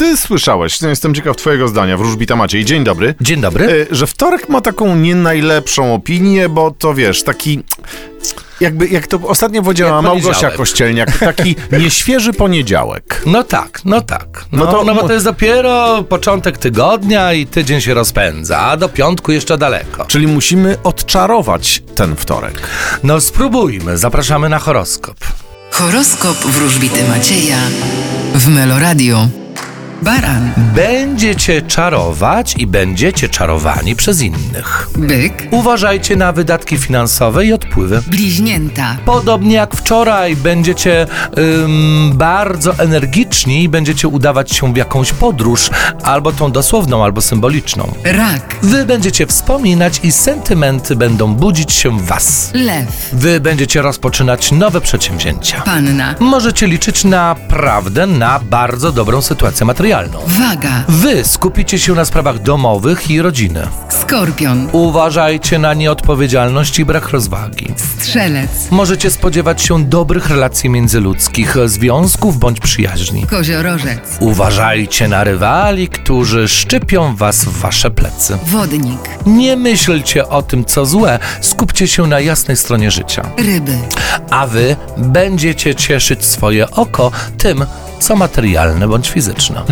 ty słyszałeś, no jestem ciekaw twojego zdania, wróżbita Maciej, dzień dobry, Dzień dobry. e, że wtorek ma taką nie najlepszą opinię, bo to wiesz, taki... Jakby, jak to ostatnio powiedziała Małgosia. Kościelniak, taki nieświeży poniedziałek. No tak, no tak. No, No to- no bo to jest dopiero początek tygodnia i tydzień się rozpędza, a do piątku jeszcze daleko. Czyli musimy odczarować ten wtorek. No spróbujmy, zapraszamy na horoskop. Horoskop wróżbity Macieja w Meloradio. Baran, Będziecie czarować i będziecie czarowani przez innych. byk, Uważajcie na wydatki finansowe i odpływy. bliźnięta, Podobnie jak wczoraj, będziecie ym, bardzo energiczni i będziecie udawać się w jakąś podróż, albo tą dosłowną, albo symboliczną. rak, Wy będziecie wspominać i sentymenty będą budzić się w was. lew, Wy będziecie rozpoczynać nowe przedsięwzięcia. panna, Możecie liczyć naprawdę na bardzo dobrą sytuację materialną. Waga, Wy skupicie się na sprawach domowych i rodziny. skorpion, Uważajcie na nieodpowiedzialność i brak rozwagi. strzelec, Możecie spodziewać się dobrych relacji międzyludzkich, związków bądź przyjaźni. koziorożec, Uważajcie na rywali, którzy szczypią was w wasze plecy. wodnik, Nie myślcie o tym, co złe, skupcie się na jasnej stronie życia. ryby, A wy będziecie cieszyć swoje oko tym, co materialne bądź fizyczne.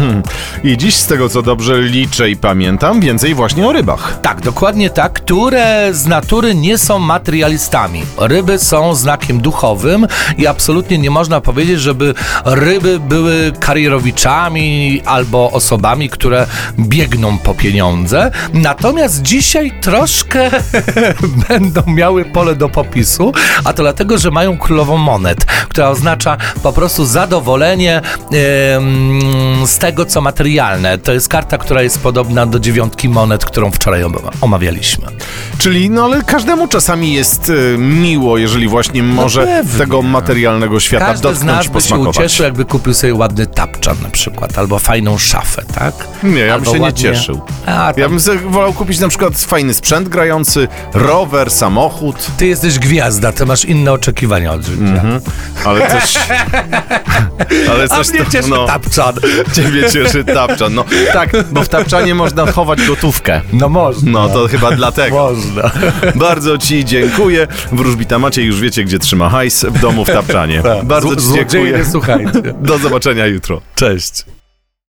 I dziś z tego co dobrze liczę i pamiętam, więcej właśnie o rybach. Tak, dokładnie tak, które z natury nie są materialistami. Ryby są znakiem duchowym i absolutnie nie można powiedzieć, żeby ryby były karierowiczami albo osobami, które biegną po pieniądze. Natomiast dzisiaj troszkę będą miały pole do popisu, a to dlatego, że mają królową monet, która oznacza po prostu zadowolenie z tego, co materialne. To jest karta, która jest podobna do dziewiątki monet, którą wczoraj om- omawialiśmy. Czyli, no ale każdemu czasami jest e, miło, jeżeli właśnie może pewnie. tego materialnego świata Każdy z nas dotknąć, by się posmakować. ucieszył, jakby kupił sobie ładny tapczan na przykład, albo fajną szafę, tak? Nie, ja bym Albo się nie ładnie- cieszył. A, Ja tam, bym sobie wolał kupić na przykład fajny sprzęt grający, rower, samochód, Ty jesteś gwiazda, ty masz inne oczekiwania od życia. ale coś... ale A coś mnie to- cieszy no, tapczan. Ciebie cieszy tapczan. No tak, bo w tapczanie można chować gotówkę. No można. No to chyba dlatego. Bardzo Ci dziękuję. Wróżbita Maciej już wiecie, gdzie trzyma hajs w domu w tapczanie. Bardzo Tak. Zł- Ci dziękuję. słuchajcie. Do zobaczenia jutro. Cześć.